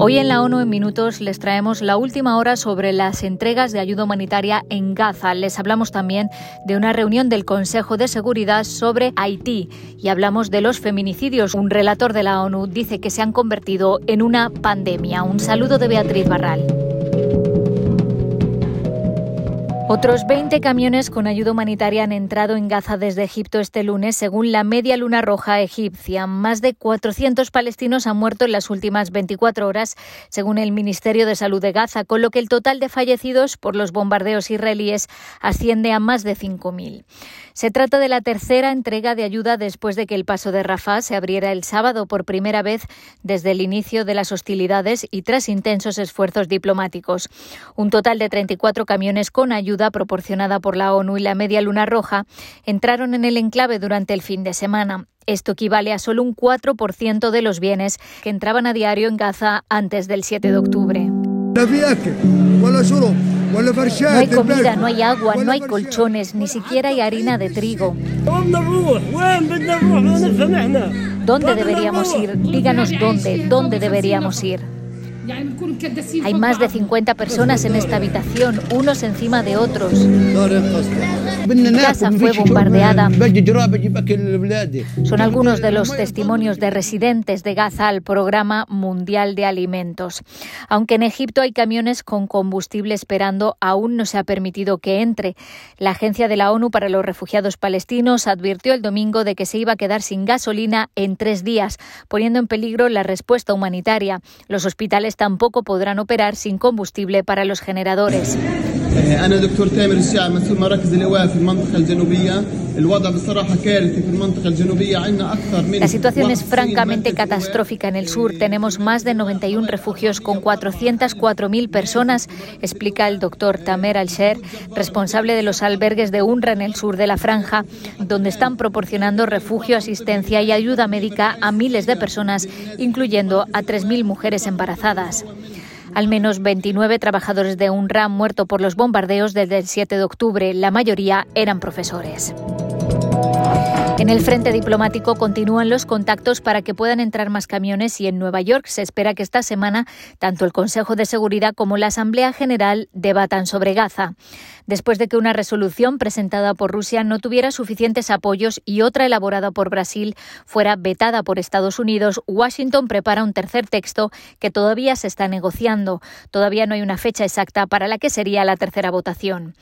Hoy en la ONU en Minutos les traemos la última hora sobre las entregas de ayuda humanitaria en Gaza. Les hablamos también de una reunión del Consejo de Seguridad sobre Haití y hablamos de los feminicidios. Un relator de la ONU dice que se han convertido en una pandemia. Un saludo de Beatriz Barral. Otros 20 camiones con ayuda humanitaria han entrado en Gaza desde Egipto este lunes, según la Media Luna Roja egipcia. Más de 400 palestinos han muerto en las últimas 24 horas, según el Ministerio de Salud de Gaza, con lo que el total de fallecidos por los bombardeos israelíes asciende a más de 5.000. Se trata de la tercera entrega de ayuda después de que el paso de Rafah se abriera el sábado por primera vez desde el inicio de las hostilidades y tras intensos esfuerzos diplomáticos. Un total de 34 camiones con ayuda proporcionada por la ONU y la Media Luna Roja entraron en el enclave durante el fin de semana. Esto equivale a solo un 4% de los bienes que entraban a diario en Gaza antes del 7 de octubre. No hay comida, no hay agua, no hay colchones, ni siquiera hay harina de trigo. ¿Dónde deberíamos ir? Díganos dónde, dónde deberíamos ir. Hay más de 50 personas en esta habitación, unos encima de otros. Mi casa fue bombardeada. Son algunos de los testimonios de residentes de Gaza al Programa Mundial de Alimentos. Aunque en Egipto hay camiones con combustible esperando, aún no se ha permitido que entre. La Agencia de la ONU para los Refugiados Palestinos advirtió el domingo de que se iba a quedar sin gasolina en tres días, poniendo en peligro la respuesta humanitaria. Los hospitales tampoco podrán operar sin combustible para los generadores. La situación es francamente catastrófica en el sur. Tenemos más de 91 refugios con 404.000 personas, explica el doctor Tamer Al-Sher, responsable de los albergues de UNRWA en el sur de la franja, donde están proporcionando refugio, asistencia y ayuda médica a miles de personas, incluyendo a 3.000 mujeres embarazadas. Al menos 29 trabajadores de UNRWA han muerto por los bombardeos desde el 7 de octubre. La mayoría eran profesores. En el frente diplomático continúan los contactos para que puedan entrar más camiones y en Nueva York se espera que esta semana tanto el Consejo de Seguridad como la Asamblea General debatan sobre Gaza. Después de que una resolución presentada por Rusia no tuviera suficientes apoyos y otra elaborada por Brasil fuera vetada por Estados Unidos, Washington prepara un tercer texto que todavía se está negociando. Todavía no hay una fecha exacta para la que sería la tercera votación.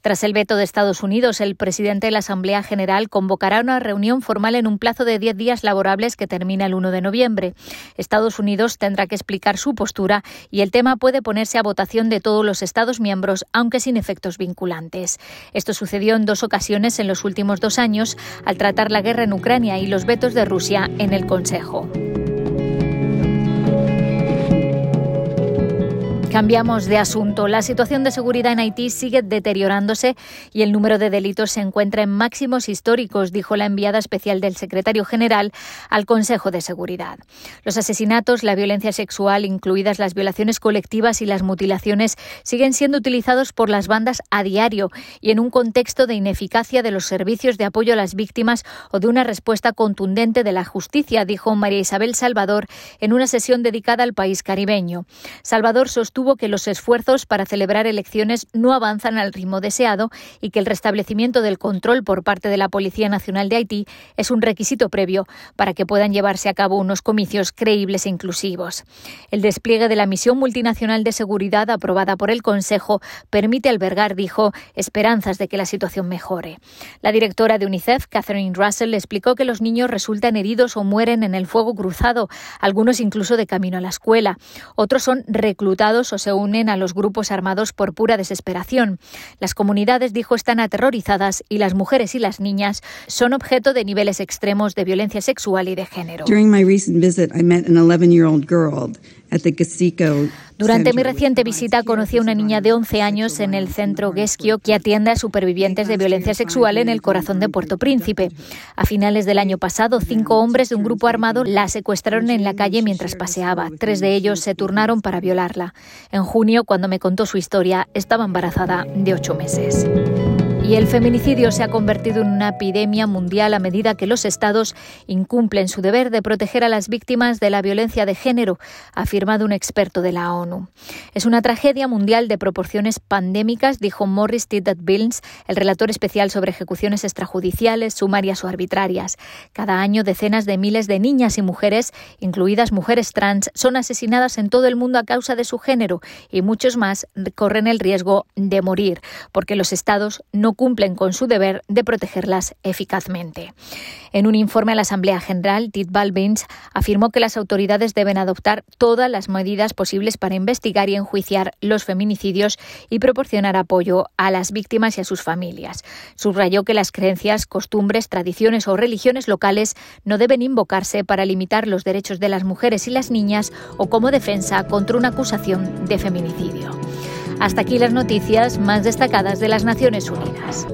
Tras el veto de Estados Unidos, el presidente de la Asamblea General convocará una reunión formal en un plazo de 10 días laborables que termina el 1 de noviembre. Estados Unidos tendrá que explicar su postura y el tema puede ponerse a votación de todos los Estados miembros, aunque sin efectos vinculantes. Esto sucedió en dos ocasiones en los últimos dos años al tratar la guerra en Ucrania y los vetos de Rusia en el Consejo. Cambiamos de asunto. La situación de seguridad en Haití sigue deteriorándose y el número de delitos se encuentra en máximos históricos, dijo la enviada especial del secretario general al Consejo de Seguridad. Los asesinatos, la violencia sexual, incluidas las violaciones colectivas y las mutilaciones, siguen siendo utilizados por las bandas a diario y en un contexto de ineficacia de los servicios de apoyo a las víctimas o de una respuesta contundente de la justicia, dijo María Isabel Salvador en una sesión dedicada al país caribeño. Salvador sostuvo que los esfuerzos para celebrar elecciones no avanzan al ritmo deseado y que el restablecimiento del control por parte de la Policía Nacional de Haití es un requisito previo para que puedan llevarse a cabo unos comicios creíbles e inclusivos. El despliegue de la misión multinacional de seguridad aprobada por el Consejo permite albergar, dijo, esperanzas de que la situación mejore. La directora de UNICEF, Catherine Russell, explicó que los niños resultan heridos o mueren en el fuego cruzado, algunos incluso de camino a la escuela. Otros son reclutados se unen a los grupos armados por pura desesperación. Las comunidades, dijo, están aterrorizadas y las mujeres y las niñas son objeto de niveles extremos de violencia sexual y de género. Durante mi reciente visita conocí a una niña de 11 años en el centro Gesquio que atiende a supervivientes de violencia sexual en el corazón de Puerto Príncipe. A finales del año pasado, cinco hombres de un grupo armado la secuestraron en la calle mientras paseaba. Tres de ellos se turnaron para violarla. En junio, cuando me contó su historia, estaba embarazada de ocho meses. Y el feminicidio se ha convertido en una epidemia mundial a medida que los estados incumplen su deber de proteger a las víctimas de la violencia de género, ha afirmado un experto de la ONU. Es una tragedia mundial de proporciones pandémicas, dijo Morris Tiddat Bills, el relator especial sobre ejecuciones extrajudiciales, sumarias o arbitrarias. Cada año decenas de miles de niñas y mujeres, incluidas mujeres trans, son asesinadas en todo el mundo a causa de su género y muchos más corren el riesgo de morir porque los estados cumplen con su deber de protegerlas eficazmente. En un informe a la Asamblea General, Tit Balbins afirmó que las autoridades deben adoptar todas las medidas posibles para investigar y enjuiciar los feminicidios y proporcionar apoyo a las víctimas y a sus familias. Subrayó que las creencias, costumbres, tradiciones o religiones locales no deben invocarse para limitar los derechos de las mujeres y las niñas o como defensa contra una acusación de feminicidio. Hasta aquí las noticias más destacadas de las Naciones Unidas.